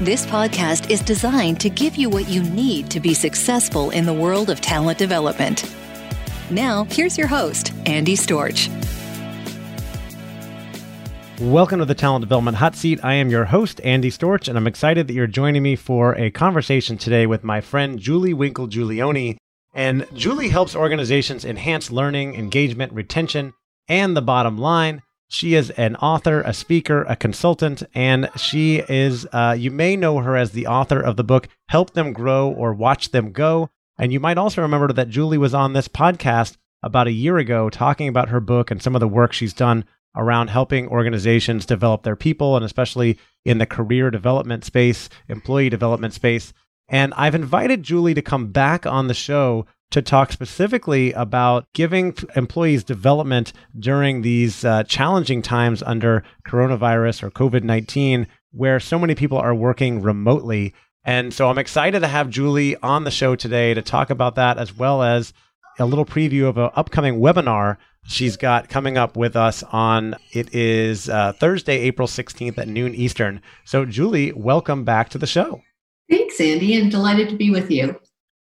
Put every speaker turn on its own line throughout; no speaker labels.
This podcast is designed to give you what you need to be successful in the world of talent development. Now, here's your host, Andy Storch.
Welcome to the Talent Development Hot Seat. I am your host, Andy Storch, and I'm excited that you're joining me for a conversation today with my friend Julie Winkle Giulioni. And Julie helps organizations enhance learning, engagement, retention, and the bottom line she is an author, a speaker, a consultant, and she is, uh, you may know her as the author of the book Help Them Grow or Watch Them Go. And you might also remember that Julie was on this podcast about a year ago talking about her book and some of the work she's done around helping organizations develop their people and especially in the career development space, employee development space. And I've invited Julie to come back on the show to talk specifically about giving employees development during these uh, challenging times under coronavirus or COVID 19, where so many people are working remotely. And so I'm excited to have Julie on the show today to talk about that, as well as a little preview of an upcoming webinar she's got coming up with us on it is uh, Thursday, April 16th at noon Eastern. So, Julie, welcome back to the show.
Thanks, Andy, and delighted to be with you.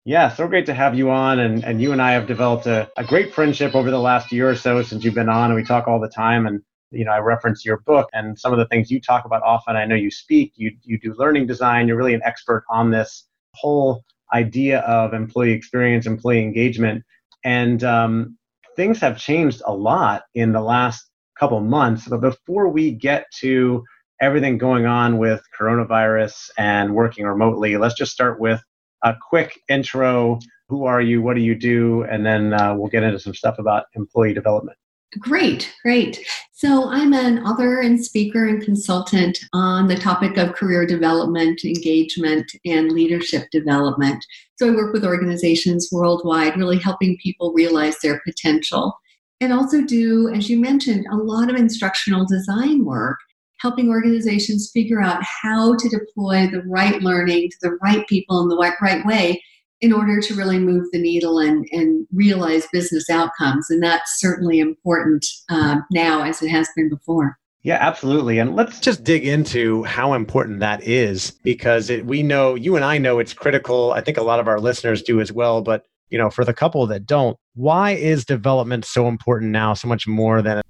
Yeah, so great to have you on. And, and you and I have developed a, a great friendship over the last year or so since you've been on, and we talk all the time. And, you know, I reference your book and some of the things you talk about often. I know you speak, you, you do learning design, you're really an expert on this whole idea of employee experience, employee engagement. And um, things have changed a lot in the last couple months. But before we get to everything going on with coronavirus and working remotely, let's just start with a quick intro. Who are you? What do you do? And then uh, we'll get into some stuff about employee development.
Great, great. So I'm an author and speaker and consultant on the topic of career development, engagement, and leadership development. So I work with organizations worldwide, really helping people realize their potential. And also do, as you mentioned, a lot of instructional design work helping organizations figure out how to deploy the right learning to the right people in the right, way in order to really move the needle and, and realize business outcomes. And that's certainly important uh, now as it has been before.
Yeah, absolutely. And let's just dig into how important that is because it, we know, you and I know it's critical. I think a lot of our listeners do as well. But, you know, for the couple that don't, why is development so important now, so much more than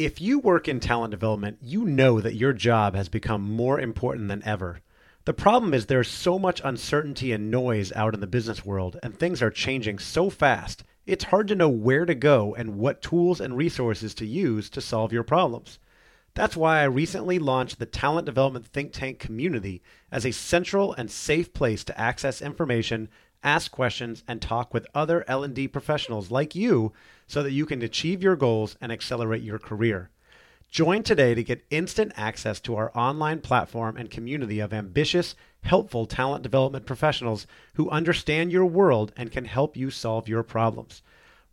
if you work in talent development, you know that your job has become more important than ever. The problem is there's so much uncertainty and noise out in the business world, and things are changing so fast, it's hard to know where to go and what tools and resources to use to solve your problems. That's why I recently launched the Talent Development Think Tank community as a central and safe place to access information, ask questions, and talk with other L&D professionals like you so that you can achieve your goals and accelerate your career. Join today to get instant access to our online platform and community of ambitious, helpful talent development professionals who understand your world and can help you solve your problems.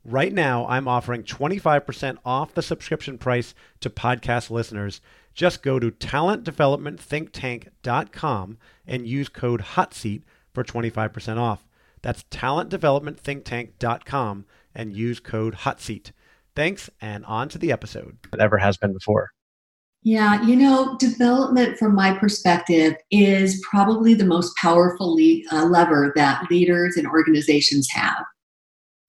Right now, I'm offering 25% off the subscription price to podcast listeners. Just go to talentdevelopmentthinktank.com and use code HOTSEAT for 25% off. That's talentdevelopmentthinktank.com and use code HOTSEAT. Thanks, and on to the episode. It ever has been before.
Yeah, you know, development from my perspective is probably the most powerful le- uh, lever that leaders and organizations have.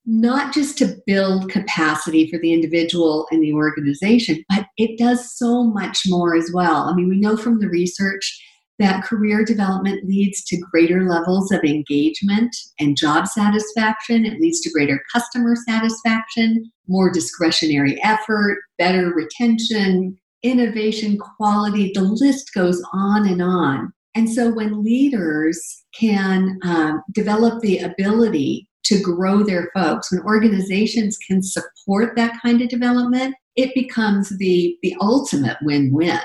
Not just to build capacity for the individual and the organization, but it does so much more as well. I mean, we know from the research that career development leads to greater levels of engagement and job satisfaction. It leads to greater customer satisfaction, more discretionary effort, better retention, innovation, quality. The list goes on and on. And so when leaders can um, develop the ability to grow their folks, when organizations can support that kind of development, it becomes the, the ultimate win win.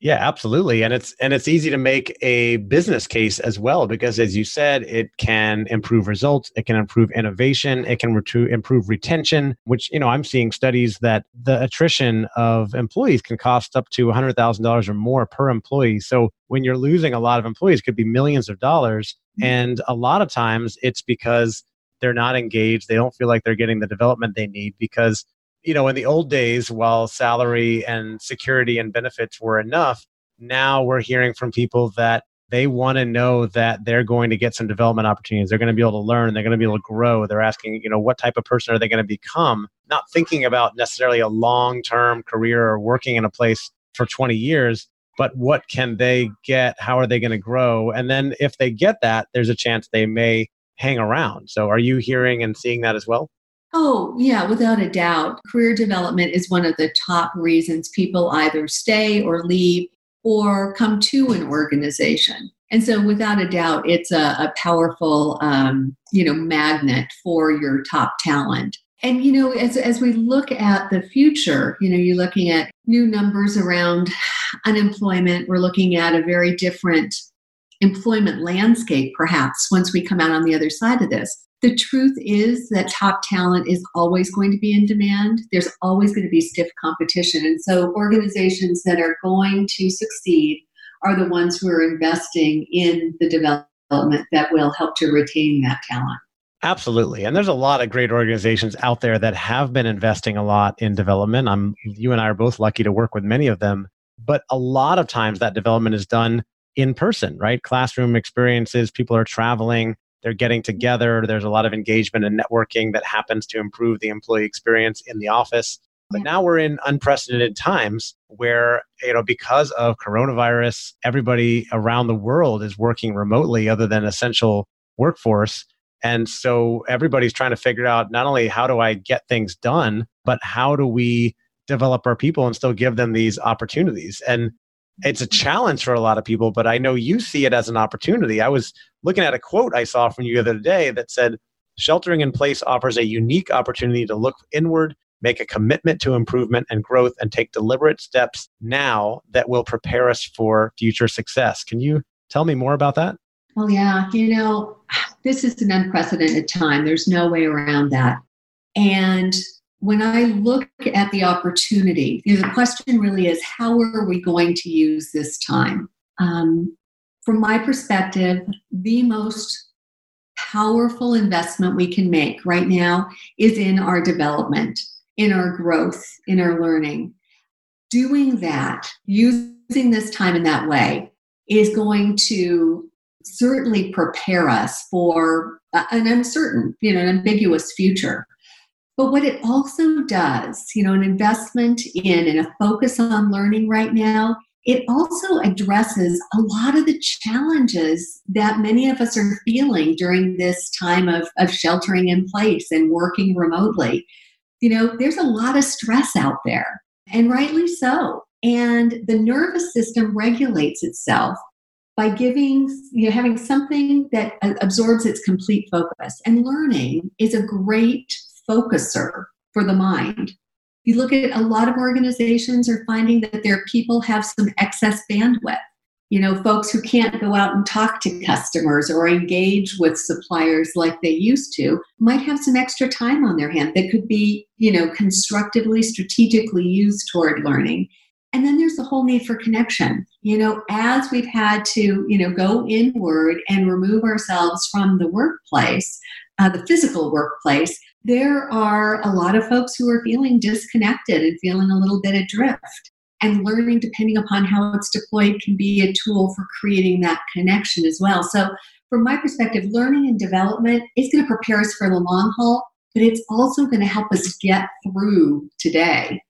Yeah, absolutely. And it's and it's easy to make a business case as well because as you said, it can improve results, it can improve innovation, it can re- improve retention, which, you know, I'm seeing studies that the attrition of employees can cost up to $100,000 or more per employee. So when you're losing a lot of employees, could be millions of dollars, mm-hmm. and a lot of times it's because they're not engaged, they don't feel like they're getting the development they need because you know, in the old days, while salary and security and benefits were enough, now we're hearing from people that they want to know that they're going to get some development opportunities. They're going to be able to learn. They're going to be able to grow. They're asking, you know, what type of person are they going to become? Not thinking about necessarily a long term career or working in a place for 20 years, but what can they get? How are they going to grow? And then if they get that, there's a chance they may hang around. So are you hearing and seeing that as well?
Oh, yeah, without a doubt. Career development is one of the top reasons people either stay or leave or come to an organization. And so, without a doubt, it's a, a powerful, um, you know, magnet for your top talent. And you know, as as we look at the future, you know, you're looking at new numbers around unemployment. We're looking at a very different employment landscape, perhaps, once we come out on the other side of this the truth is that top talent is always going to be in demand. There's always going to be stiff competition. And so organizations that are going to succeed are the ones who are investing in the development that will help to retain that talent.
Absolutely. And there's a lot of great organizations out there that have been investing a lot in development. I'm you and I are both lucky to work with many of them, but a lot of times that development is done in person, right? Classroom experiences, people are traveling, they're getting together. There's a lot of engagement and networking that happens to improve the employee experience in the office. But now we're in unprecedented times where, you know, because of coronavirus, everybody around the world is working remotely other than essential workforce. And so everybody's trying to figure out not only how do I get things done, but how do we develop our people and still give them these opportunities? And it's a challenge for a lot of people, but I know you see it as an opportunity. I was looking at a quote I saw from you the other day that said, Sheltering in place offers a unique opportunity to look inward, make a commitment to improvement and growth, and take deliberate steps now that will prepare us for future success. Can you tell me more about that?
Well, yeah, you know, this is an unprecedented time. There's no way around that. And when I look at the opportunity, you know, the question really is how are we going to use this time? Um, from my perspective, the most powerful investment we can make right now is in our development, in our growth, in our learning. Doing that, using this time in that way, is going to certainly prepare us for an uncertain, you know, an ambiguous future. But what it also does, you know, an investment in and a focus on learning right now, it also addresses a lot of the challenges that many of us are feeling during this time of, of sheltering in place and working remotely. You know, there's a lot of stress out there, and rightly so. And the nervous system regulates itself by giving, you know, having something that absorbs its complete focus. And learning is a great focuser for the mind. You look at a lot of organizations are finding that their people have some excess bandwidth. You know, folks who can't go out and talk to customers or engage with suppliers like they used to might have some extra time on their hand that could be, you know, constructively, strategically used toward learning. And then there's the whole need for connection. You know, as we've had to, you know, go inward and remove ourselves from the workplace, uh, the physical workplace, there are a lot of folks who are feeling disconnected and feeling a little bit adrift. And learning, depending upon how it's deployed, can be a tool for creating that connection as well. So, from my perspective, learning and development is going to prepare us for the long haul, but it's also going to help us get through today.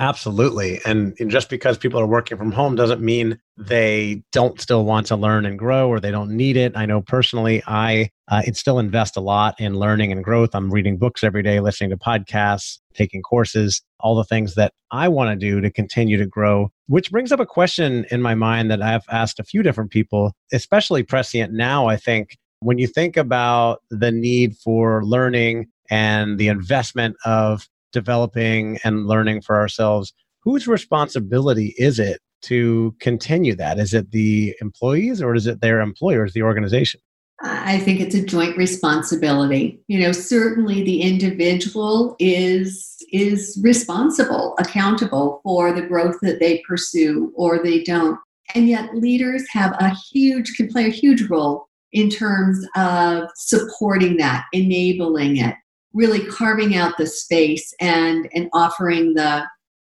Absolutely. And just because people are working from home doesn't mean they don't still want to learn and grow or they don't need it. I know personally, I uh, still invest a lot in learning and growth. I'm reading books every day, listening to podcasts, taking courses, all the things that I want to do to continue to grow. Which brings up a question in my mind that I've asked a few different people, especially prescient now. I think when you think about the need for learning and the investment of developing and learning for ourselves, whose responsibility is it to continue that? Is it the employees or is it their employers, the organization?
I think it's a joint responsibility. You know, certainly the individual is is responsible, accountable for the growth that they pursue or they don't. And yet leaders have a huge can play a huge role in terms of supporting that, enabling it, really carving out the space and and offering the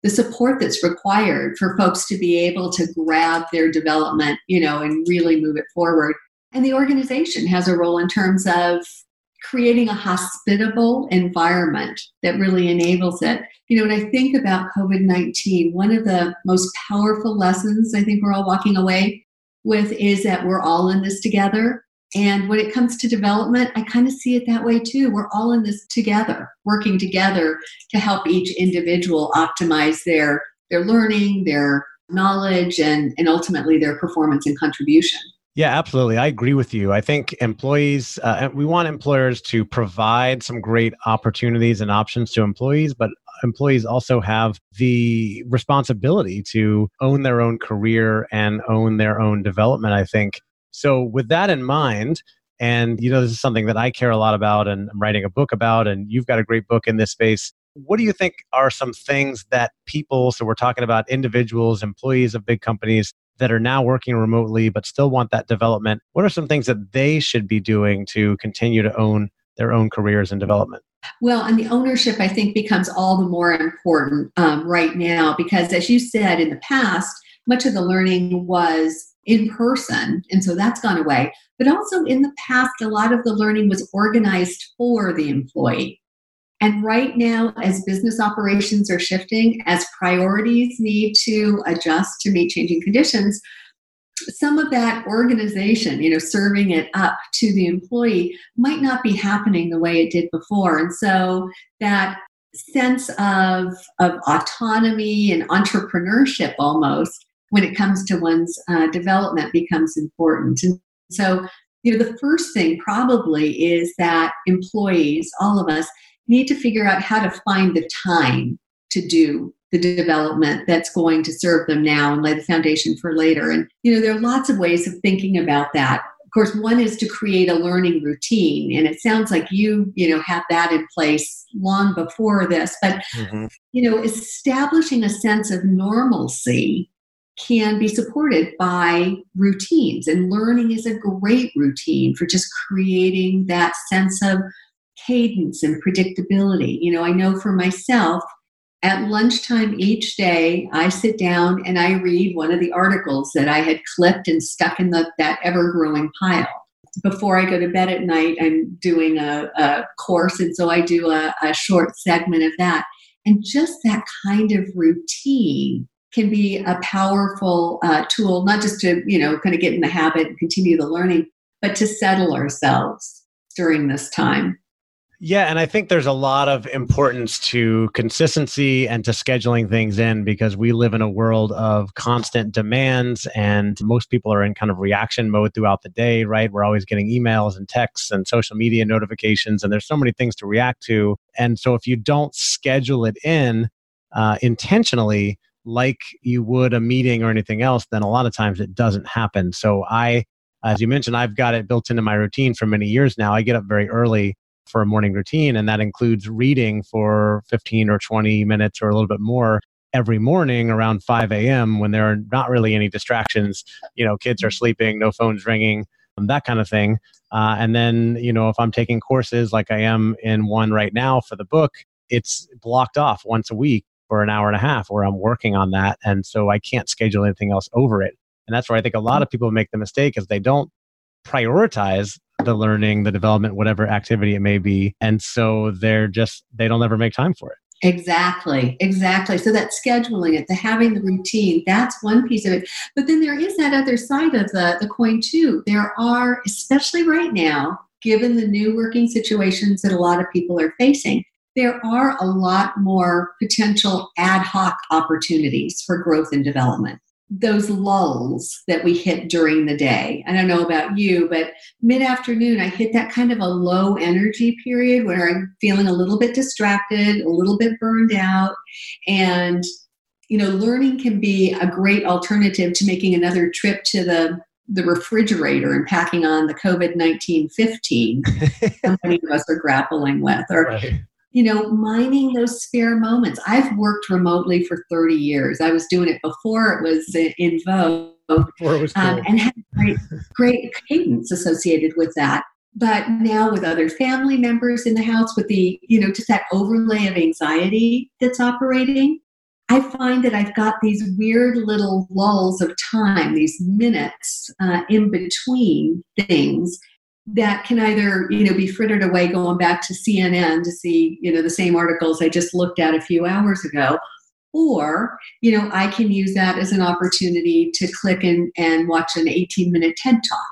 the support that's required for folks to be able to grab their development, you know, and really move it forward. And the organization has a role in terms of creating a hospitable environment that really enables it. You know, when I think about COVID 19, one of the most powerful lessons I think we're all walking away with is that we're all in this together. And when it comes to development, I kind of see it that way too. We're all in this together, working together to help each individual optimize their their learning, their knowledge, and, and ultimately their performance and contribution.
Yeah, absolutely. I agree with you. I think employees, uh, we want employers to provide some great opportunities and options to employees, but employees also have the responsibility to own their own career and own their own development, I think. So, with that in mind, and you know, this is something that I care a lot about and I'm writing a book about, and you've got a great book in this space. What do you think are some things that people, so we're talking about individuals, employees of big companies that are now working remotely but still want that development? What are some things that they should be doing to continue to own their own careers and development?
Well, and the ownership, I think, becomes all the more important um, right now because, as you said in the past, much of the learning was in person, and so that's gone away. But also in the past, a lot of the learning was organized for the employee. And right now, as business operations are shifting, as priorities need to adjust to meet changing conditions, some of that organization, you know, serving it up to the employee might not be happening the way it did before. And so that sense of, of autonomy and entrepreneurship almost when it comes to one's uh, development becomes important. And so, you know, the first thing probably is that employees, all of us, need to figure out how to find the time to do the development that's going to serve them now and lay the foundation for later. And, you know, there are lots of ways of thinking about that. Of course, one is to create a learning routine. And it sounds like you, you know, have that in place long before this. But, mm-hmm. you know, establishing a sense of normalcy can be supported by routines. And learning is a great routine for just creating that sense of cadence and predictability. You know, I know for myself, at lunchtime each day, I sit down and I read one of the articles that I had clipped and stuck in the, that ever growing pile. Before I go to bed at night, I'm doing a, a course, and so I do a, a short segment of that. And just that kind of routine can be a powerful uh, tool, not just to, you know, kind of get in the habit and continue the learning, but to settle ourselves during this time.
Yeah, and I think there's a lot of importance to consistency and to scheduling things in because we live in a world of constant demands and most people are in kind of reaction mode throughout the day, right? We're always getting emails and texts and social media notifications, and there's so many things to react to. And so if you don't schedule it in uh, intentionally, like you would a meeting or anything else, then a lot of times it doesn't happen. So I, as you mentioned, I've got it built into my routine for many years now. I get up very early for a morning routine, and that includes reading for 15 or 20 minutes or a little bit more every morning around 5 a.m. when there are not really any distractions. You know, kids are sleeping, no phones ringing, that kind of thing. Uh, and then, you know, if I'm taking courses like I am in one right now for the book, it's blocked off once a week for an hour and a half where I'm working on that. And so I can't schedule anything else over it. And that's where I think a lot of people make the mistake is they don't prioritize the learning, the development, whatever activity it may be. And so they're just, they don't ever make time for it.
Exactly, exactly. So that scheduling it, the having the routine, that's one piece of it. But then there is that other side of the, the coin too. There are, especially right now, given the new working situations that a lot of people are facing, there are a lot more potential ad hoc opportunities for growth and development those lulls that we hit during the day. I don't know about you, but mid afternoon, I hit that kind of a low energy period where I'm feeling a little bit distracted, a little bit burned out. And, you know, learning can be a great alternative to making another trip to the the refrigerator and packing on the COVID 19 15 many of us are grappling with, or right you know, mining those spare moments. I've worked remotely for 30 years. I was doing it before it was in vogue. Was um, and had great, great cadence associated with that. But now with other family members in the house, with the, you know, just that overlay of anxiety that's operating, I find that I've got these weird little lulls of time, these minutes uh, in between things that can either you know be frittered away going back to CNN to see you know the same articles I just looked at a few hours ago or you know I can use that as an opportunity to click and, and watch an 18 minute TED talk.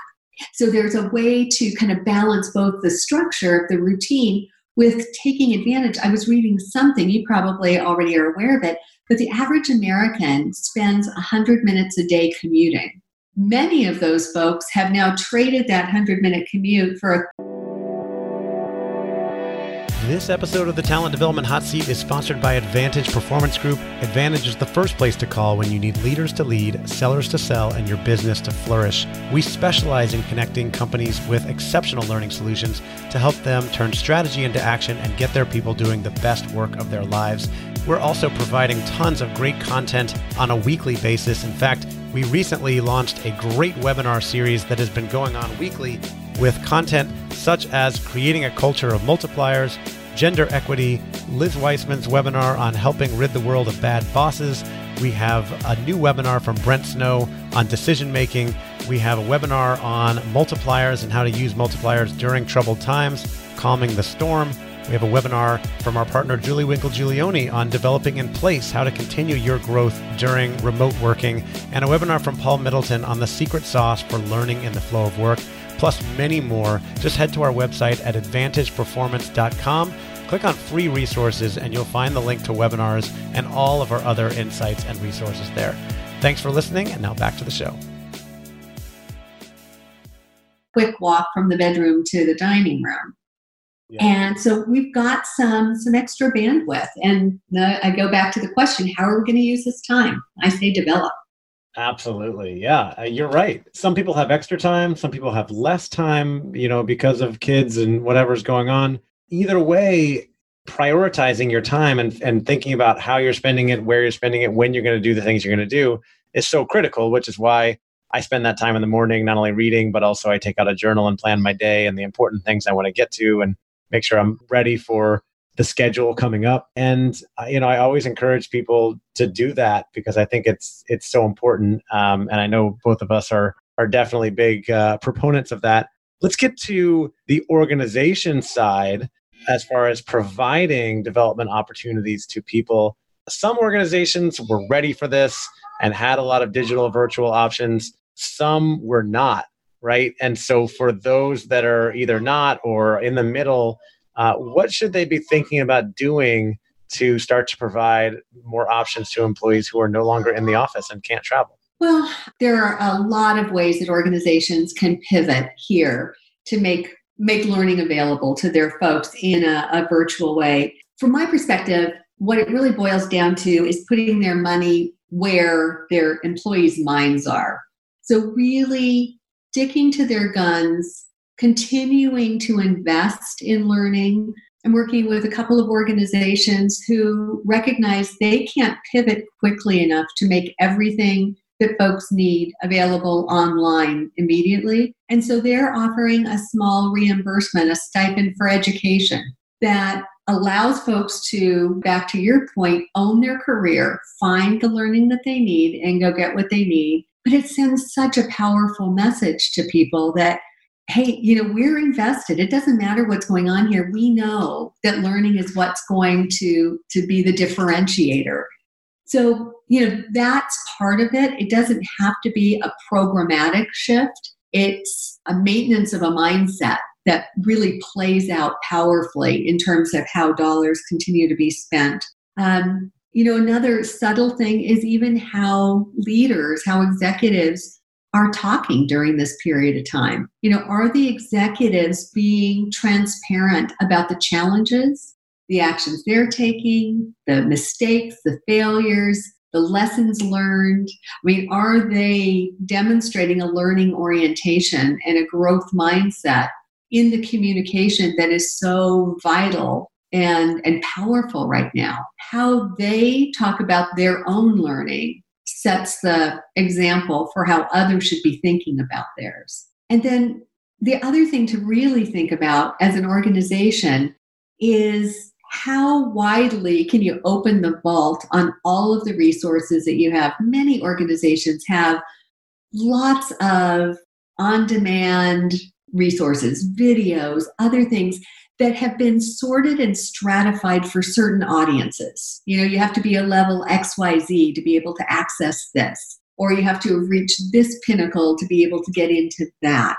So there's a way to kind of balance both the structure of the routine with taking advantage. I was reading something you probably already are aware of it but the average American spends 100 minutes a day commuting Many of those folks have now traded that 100 minute commute for a
this episode of the Talent Development Hot Seat is sponsored by Advantage Performance Group. Advantage is the first place to call when you need leaders to lead, sellers to sell, and your business to flourish. We specialize in connecting companies with exceptional learning solutions to help them turn strategy into action and get their people doing the best work of their lives. We're also providing tons of great content on a weekly basis. In fact, we recently launched a great webinar series that has been going on weekly with content such as creating a culture of multipliers, gender equity, Liz Wiseman's webinar on helping rid the world of bad bosses. We have a new webinar from Brent Snow on decision making. We have a webinar on multipliers and how to use multipliers during troubled times, calming the storm. We have a webinar from our partner Julie Winkle Giulioni on developing in place how to continue your growth during remote working, and a webinar from Paul Middleton on the secret sauce for learning in the flow of work, plus many more. Just head to our website at advantageperformance.com. Click on free resources, and you'll find the link to webinars and all of our other insights and resources there. Thanks for listening, and now back to the show.
Quick walk from the bedroom to the dining room yeah. And so we've got some some extra bandwidth. And the, I go back to the question: How are we going to use this time? I say develop.
Absolutely, yeah, uh, you're right. Some people have extra time. Some people have less time. You know, because of kids and whatever's going on. Either way, prioritizing your time and, and thinking about how you're spending it, where you're spending it, when you're going to do the things you're going to do is so critical. Which is why I spend that time in the morning not only reading, but also I take out a journal and plan my day and the important things I want to get to and make sure I'm ready for the schedule coming up. And uh, you know i always encourage people to do that because i think it's it's so important. Um, and i know both of us are are definitely big uh, proponents of that. Let's get to the organization side as far as providing development opportunities to people. Some organizations were ready for this and had a lot of digital virtual options. Some were not right? And so for those that are either not or in the middle, uh, what should they be thinking about doing to start to provide more options to employees who are no longer in the office and can't travel?
Well, there are a lot of ways that organizations can pivot here to make make learning available to their folks in a, a virtual way. From my perspective, what it really boils down to is putting their money where their employees' minds are. So really sticking to their guns, continuing to invest in learning, I'm working with a couple of organizations who recognize they can't pivot quickly enough to make everything that folks need available online immediately. And so they're offering a small reimbursement, a stipend for education that allows folks to, back to your point, own their career, find the learning that they need, and go get what they need. But it sends such a powerful message to people that hey, you know, we're invested. It doesn't matter what's going on here. We know that learning is what's going to to be the differentiator. So, you know, that's part of it. It doesn't have to be a programmatic shift. It's a maintenance of a mindset that really plays out powerfully in terms of how dollars continue to be spent. Um, you know, another subtle thing is even how leaders, how executives are talking during this period of time. You know, are the executives being transparent about the challenges, the actions they're taking, the mistakes, the failures, the lessons learned? I mean, are they demonstrating a learning orientation and a growth mindset in the communication that is so vital and, and powerful right now? How they talk about their own learning sets the example for how others should be thinking about theirs. And then the other thing to really think about as an organization is how widely can you open the vault on all of the resources that you have? Many organizations have lots of on demand resources, videos, other things that have been sorted and stratified for certain audiences. You know, you have to be a level XYZ to be able to access this, or you have to reach this pinnacle to be able to get into that.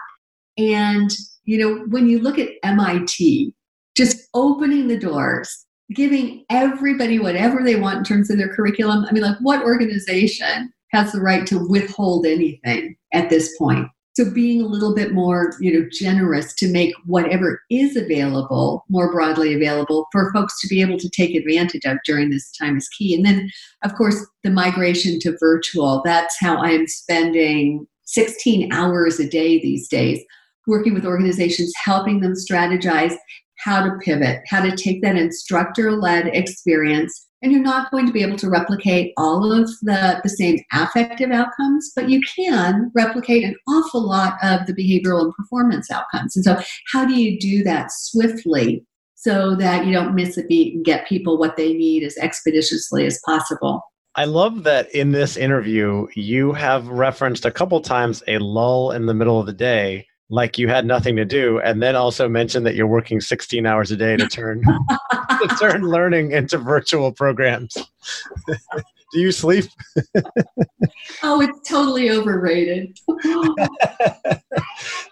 And, you know, when you look at MIT, just opening the doors, giving everybody whatever they want in terms of their curriculum. I mean, like, what organization has the right to withhold anything at this point? So being a little bit more, you know, generous to make whatever is available more broadly available for folks to be able to take advantage of during this time is key. And then, of course, the migration to virtual. That's how I'm spending 16 hours a day these days working with organizations, helping them strategize how to pivot, how to take that instructor led experience and you're not going to be able to replicate all of the, the same affective outcomes, but you can replicate an awful lot of the behavioral and performance outcomes. And so, how do you do that swiftly so that you don't miss a beat and get people what they need as expeditiously as possible?
I love that in this interview, you have referenced a couple times a lull in the middle of the day like you had nothing to do and then also mention that you're working 16 hours a day to turn to turn learning into virtual programs. Do you sleep?
Oh it's totally overrated.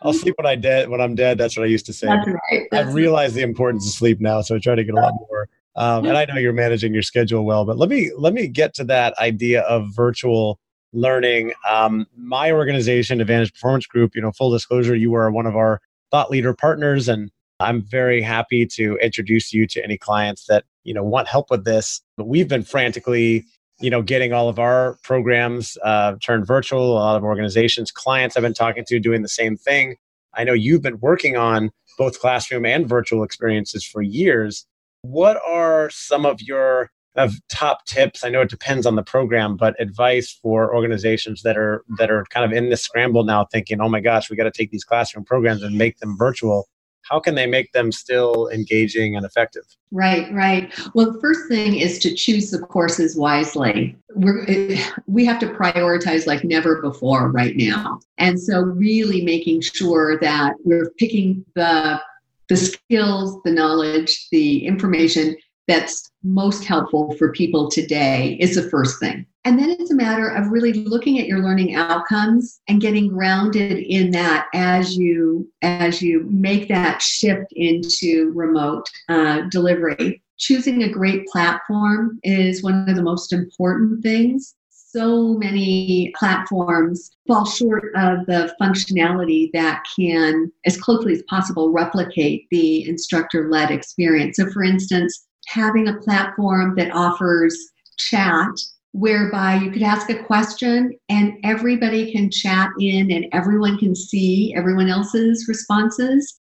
I'll sleep when i dead when i'm dead. That's what i used to say.
That's right.
That's i've realized right. the importance of sleep now so i try to get a lot more. Um, and i know you're managing your schedule well but let me let me get to that idea of virtual learning. Um, my organization, Advantage Performance Group, you know, full disclosure, you are one of our thought leader partners, and I'm very happy to introduce you to any clients that you know want help with this. But we've been frantically, you know, getting all of our programs uh, turned virtual. A lot of organizations, clients I've been talking to, doing the same thing. I know you've been working on both classroom and virtual experiences for years. What are some of your of top tips i know it depends on the program but advice for organizations that are that are kind of in this scramble now thinking oh my gosh we got to take these classroom programs and make them virtual how can they make them still engaging and effective?
Right right. Well the first thing is to choose the courses wisely. We're, eh, we have to prioritize like never before right now. And so really making sure that we're picking the the skills the knowledge the information that's most helpful for people today is the first thing. And then it's a matter of really looking at your learning outcomes and getting grounded in that as you as you make that shift into remote uh, delivery. Choosing a great platform is one of the most important things. So many platforms fall short of the functionality that can, as closely as possible, replicate the instructor led experience. So, for instance, having a platform that offers chat whereby you could ask a question and everybody can chat in and everyone can see everyone else's responses.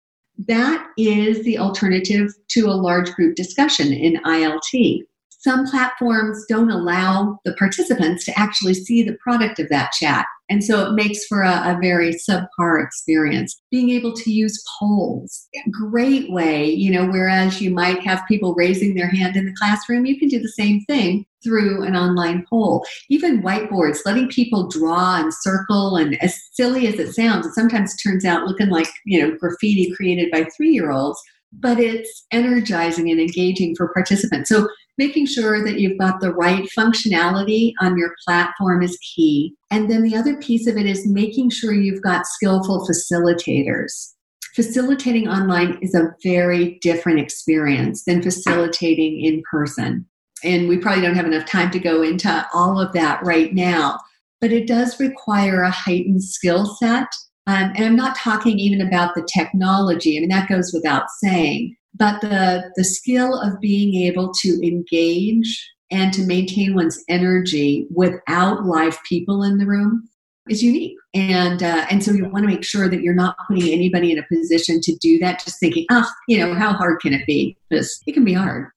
That is the alternative to a large group discussion in ILT some platforms don't allow the participants to actually see the product of that chat. And so it makes for a, a, very subpar experience. Being able to use polls, great way, you know, whereas you might have people raising their hand in the classroom, you can do the same thing through an online poll. Even whiteboards, letting people draw and circle, and as silly as it sounds, it sometimes turns out looking like, you know, graffiti created by three year olds but it's energizing and engaging for participants. So making sure that you've got the right functionality on your platform is key. And then the other piece of it is making sure you've got skillful facilitators. Facilitating online is a very different experience than facilitating in person. And we probably don't have enough time to go into all of that right now, but it does require a heightened skill set um, and I'm not talking even about the technology. I mean, that goes without saying. But the, the skill of being able to engage and to maintain one's energy without live people in the room is unique. And uh, and so you want to make sure that you're not putting anybody in a position to do that, just thinking, oh, you know, how hard can it be? Because it can be hard.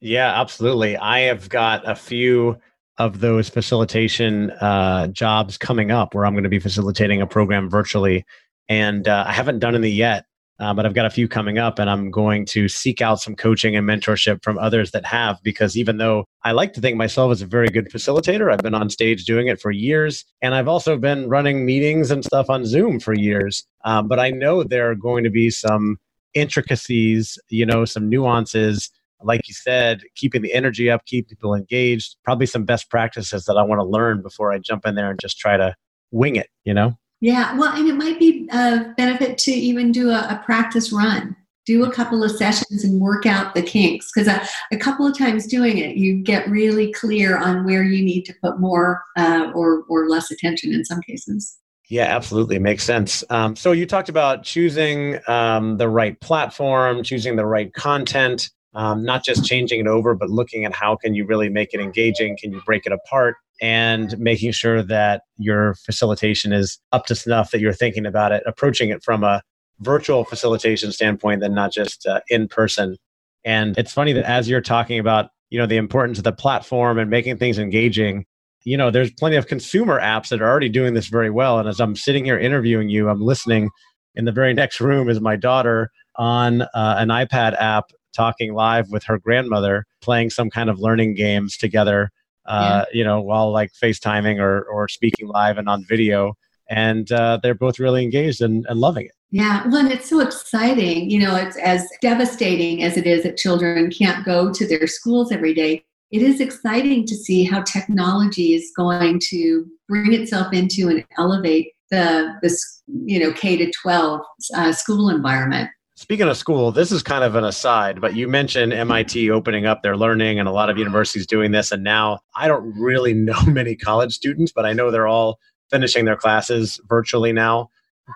Yeah, absolutely. I have got a few of those facilitation uh, jobs coming up where I'm going to be facilitating a program virtually. And uh, I haven't done any yet, uh, but I've got a few coming up, and I'm going to seek out some coaching and mentorship from others that have, because even though I like to think myself as a very good facilitator, I've been on stage doing it for years, and I've also been running meetings and stuff on Zoom for years. Um, but I know there are going to be some intricacies, you know, some nuances like you said, keeping the energy up, keep people engaged, probably some best practices that I want to learn before I jump in there and just try to wing it, you know?
Yeah, well, and it might be a benefit to even do a, a practice run. Do a couple of sessions and work out the kinks because a, a, couple of times doing it, you get really clear on where you need to put more uh, or, or less attention in some cases.
Yeah, absolutely. Makes sense. Um, so you talked about choosing um, the right platform, choosing the right content um, not just changing it over, but looking at how can you really make it engaging? Can you break it apart? And making sure that your facilitation is up to snuff, that you're thinking about it, approaching it from a virtual facilitation standpoint than not just uh, in person. And it's funny that as you're talking about, you know, the importance of the platform and making things engaging, you know, there's plenty of consumer apps that are already doing this very well. And as I'm sitting here interviewing you, I'm listening. In the very next room is my daughter on uh, an iPad app talking live with her grandmother, playing some kind of learning games together, uh, yeah. you know, while like FaceTiming or, or speaking live and on video. And uh, they're both really engaged and, and loving it.
Yeah, well, and it's so exciting. You know, it's as devastating as it is that children can't go to their schools every day. It is exciting to see how technology is going to bring itself into and elevate the this you know K to 12 uh, school environment.
Speaking of school, this is kind of an aside, but you mentioned MIT opening up their learning and a lot of universities doing this. And now I don't really know many college students, but I know they're all finishing their classes virtually now.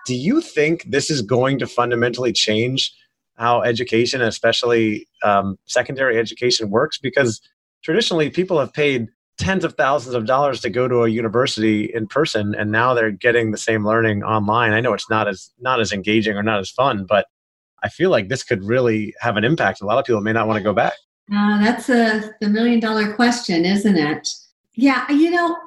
Do you think this is going to fundamentally change how education, especially um, secondary education, works? Because traditionally people have paid tens of thousands of dollars to go to a university in person and now they're getting the same learning online i know it's not as not as engaging or not as fun but I feel like this could really have an impact. A lot of people may not want to go back.
Uh, that's a, the million dollar question, isn't it? Yeah, you know,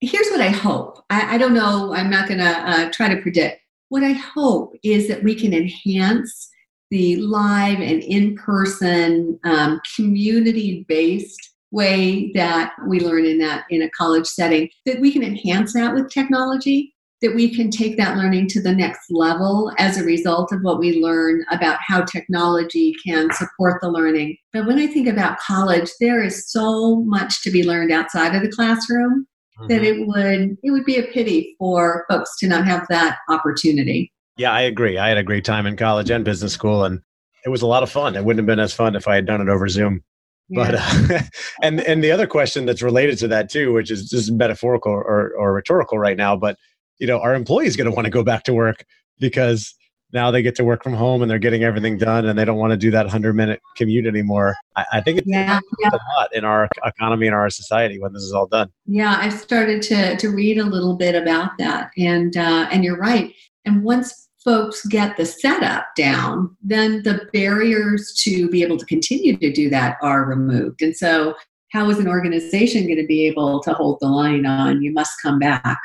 here's what I hope. I, I don't know, I'm not going to uh, try to predict. What I hope is that we can enhance the live and in person, um, community based way that we learn in that in a college setting that we can enhance that with technology that we can take that learning to the next level as a result of what we learn about how technology can support the learning. But when I think about college, there is so much to be learned outside of the classroom mm-hmm. that it would it would be a pity for folks to not have that opportunity.
Yeah, I agree. I had a great time in college and business school and it was a lot of fun. It wouldn't have been as fun if I had done it over Zoom. Yeah. But uh, and and the other question that's related to that too, which is just metaphorical or, or rhetorical right now, but you know, our employees going to want to go back to work because now they get to work from home and they're getting everything done and they don't want to do that 100 minute commute anymore. I, I think it's yeah, yeah. a lot in our economy and our society when this is all done.
Yeah, I've started to, to read a little bit about that. And, uh, and you're right. And once folks get the setup down, then the barriers to be able to continue to do that are removed. And so, how is an organization going to be able to hold the line on you must come back?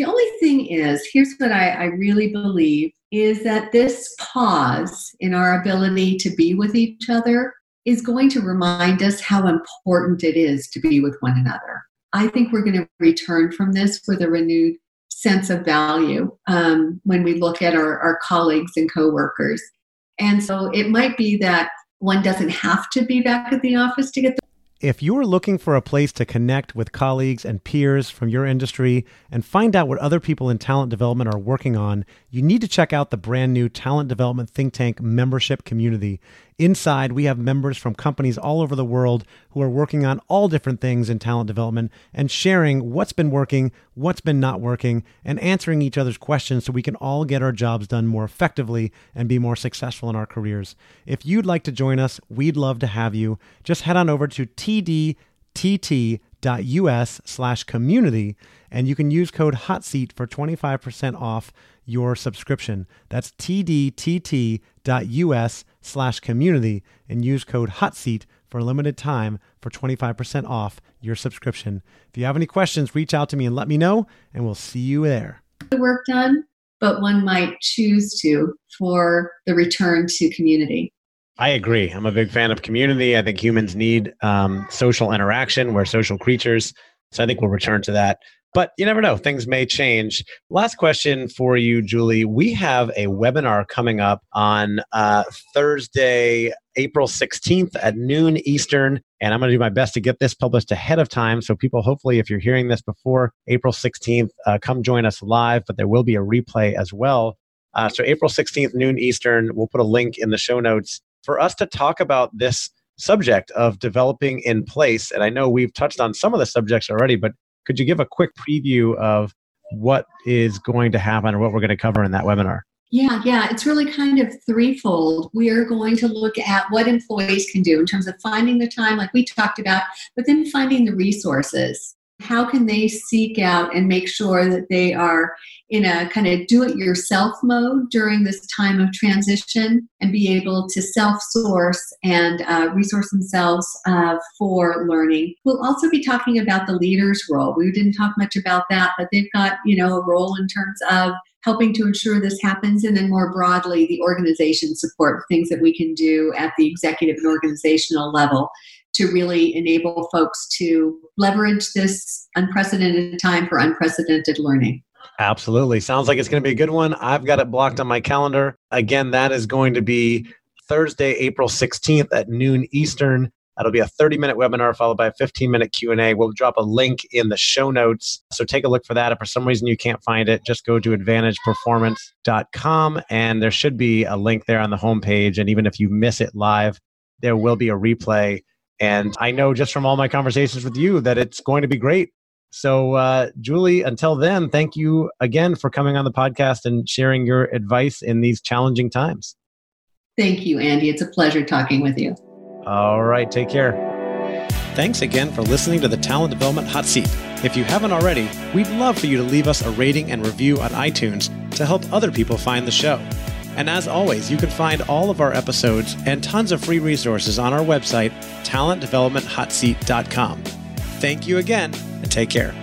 The only thing is, here's what I, I really believe is that this pause in our ability to be with each other is going to remind us how important it is to be with one another. I think we're going to return from this with a renewed sense of value um, when we look at our, our colleagues and coworkers. And so it might be that one doesn't have to be back at the office to get
if you're looking for a place to connect with colleagues and peers from your industry and find out what other people in talent development are working on, you need to check out the brand new Talent Development Think Tank membership community. Inside, we have members from companies all over the world who are working on all different things in talent development and sharing what's been working, what's been not working, and answering each other's questions so we can all get our jobs done more effectively and be more successful in our careers. If you'd like to join us, we'd love to have you. Just head on over to tdtt.us slash community and you can use code HOTSEAT for 25% off your subscription. That's tdtt.us slash community and use code HOTSEAT for a limited time for 25% off your subscription. If you have any questions, reach out to me and let me know, and we'll see you there.
The work done, but one might choose to for the return to community.
I agree. I'm a big fan of community. I think humans need um, social interaction. We're social creatures. So I think we'll return to that but you never know things may change last question for you julie we have a webinar coming up on uh, thursday april 16th at noon eastern and i'm going to do my best to get this published ahead of time so people hopefully if you're hearing this before april 16th uh, come join us live but there will be a replay as well uh, so april 16th noon eastern we'll put a link in the show notes for us to talk about this subject of developing in place and i know we've touched on some of the subjects already but could you give a quick preview of what is going to happen or what we're going to cover in that webinar?
Yeah, yeah, it's really kind of threefold. We are going to look at what employees can do in terms of finding the time, like we talked about, but then finding the resources how can they seek out and make sure that they are in a kind of do it yourself mode during this time of transition and be able to self source and uh, resource themselves uh, for learning. We'll also be talking about the leader's role. We didn't talk much about that, but they've got, you know, a role in terms of helping to ensure this happens and then more broadly the organization support things that we can do at the executive and organizational level to really enable folks to leverage this unprecedented time for unprecedented learning.
Absolutely. Sounds like it's going to be a good one. I've got it blocked on my calendar. Again, that is going to be Thursday, April 16th at noon Eastern. That'll be a 30 minute webinar followed by a 15 minute Q&A. We'll drop a link in the show notes. So take a look for that. If for some reason you can't find it, just go to advantageperformance.com and there should be a link there on the homepage. And even if you miss it live, there will be a replay and I know just from all my conversations with you that it's going to be great. So, uh, Julie, until then, thank you again for coming on the podcast and sharing your advice in these challenging times.
Thank you, Andy. It's a pleasure talking with you.
All right. Take care. Thanks again for listening to the Talent Development Hot Seat. If you haven't already, we'd love for you to leave us a rating and review on iTunes to help other people find the show. And as always, you can find all of our episodes and tons of free resources on our website, talentdevelopmenthotseat.com. Thank you again, and take care.